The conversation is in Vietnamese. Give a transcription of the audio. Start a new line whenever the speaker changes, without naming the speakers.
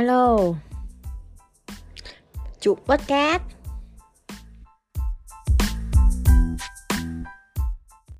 alo. Chụp podcast.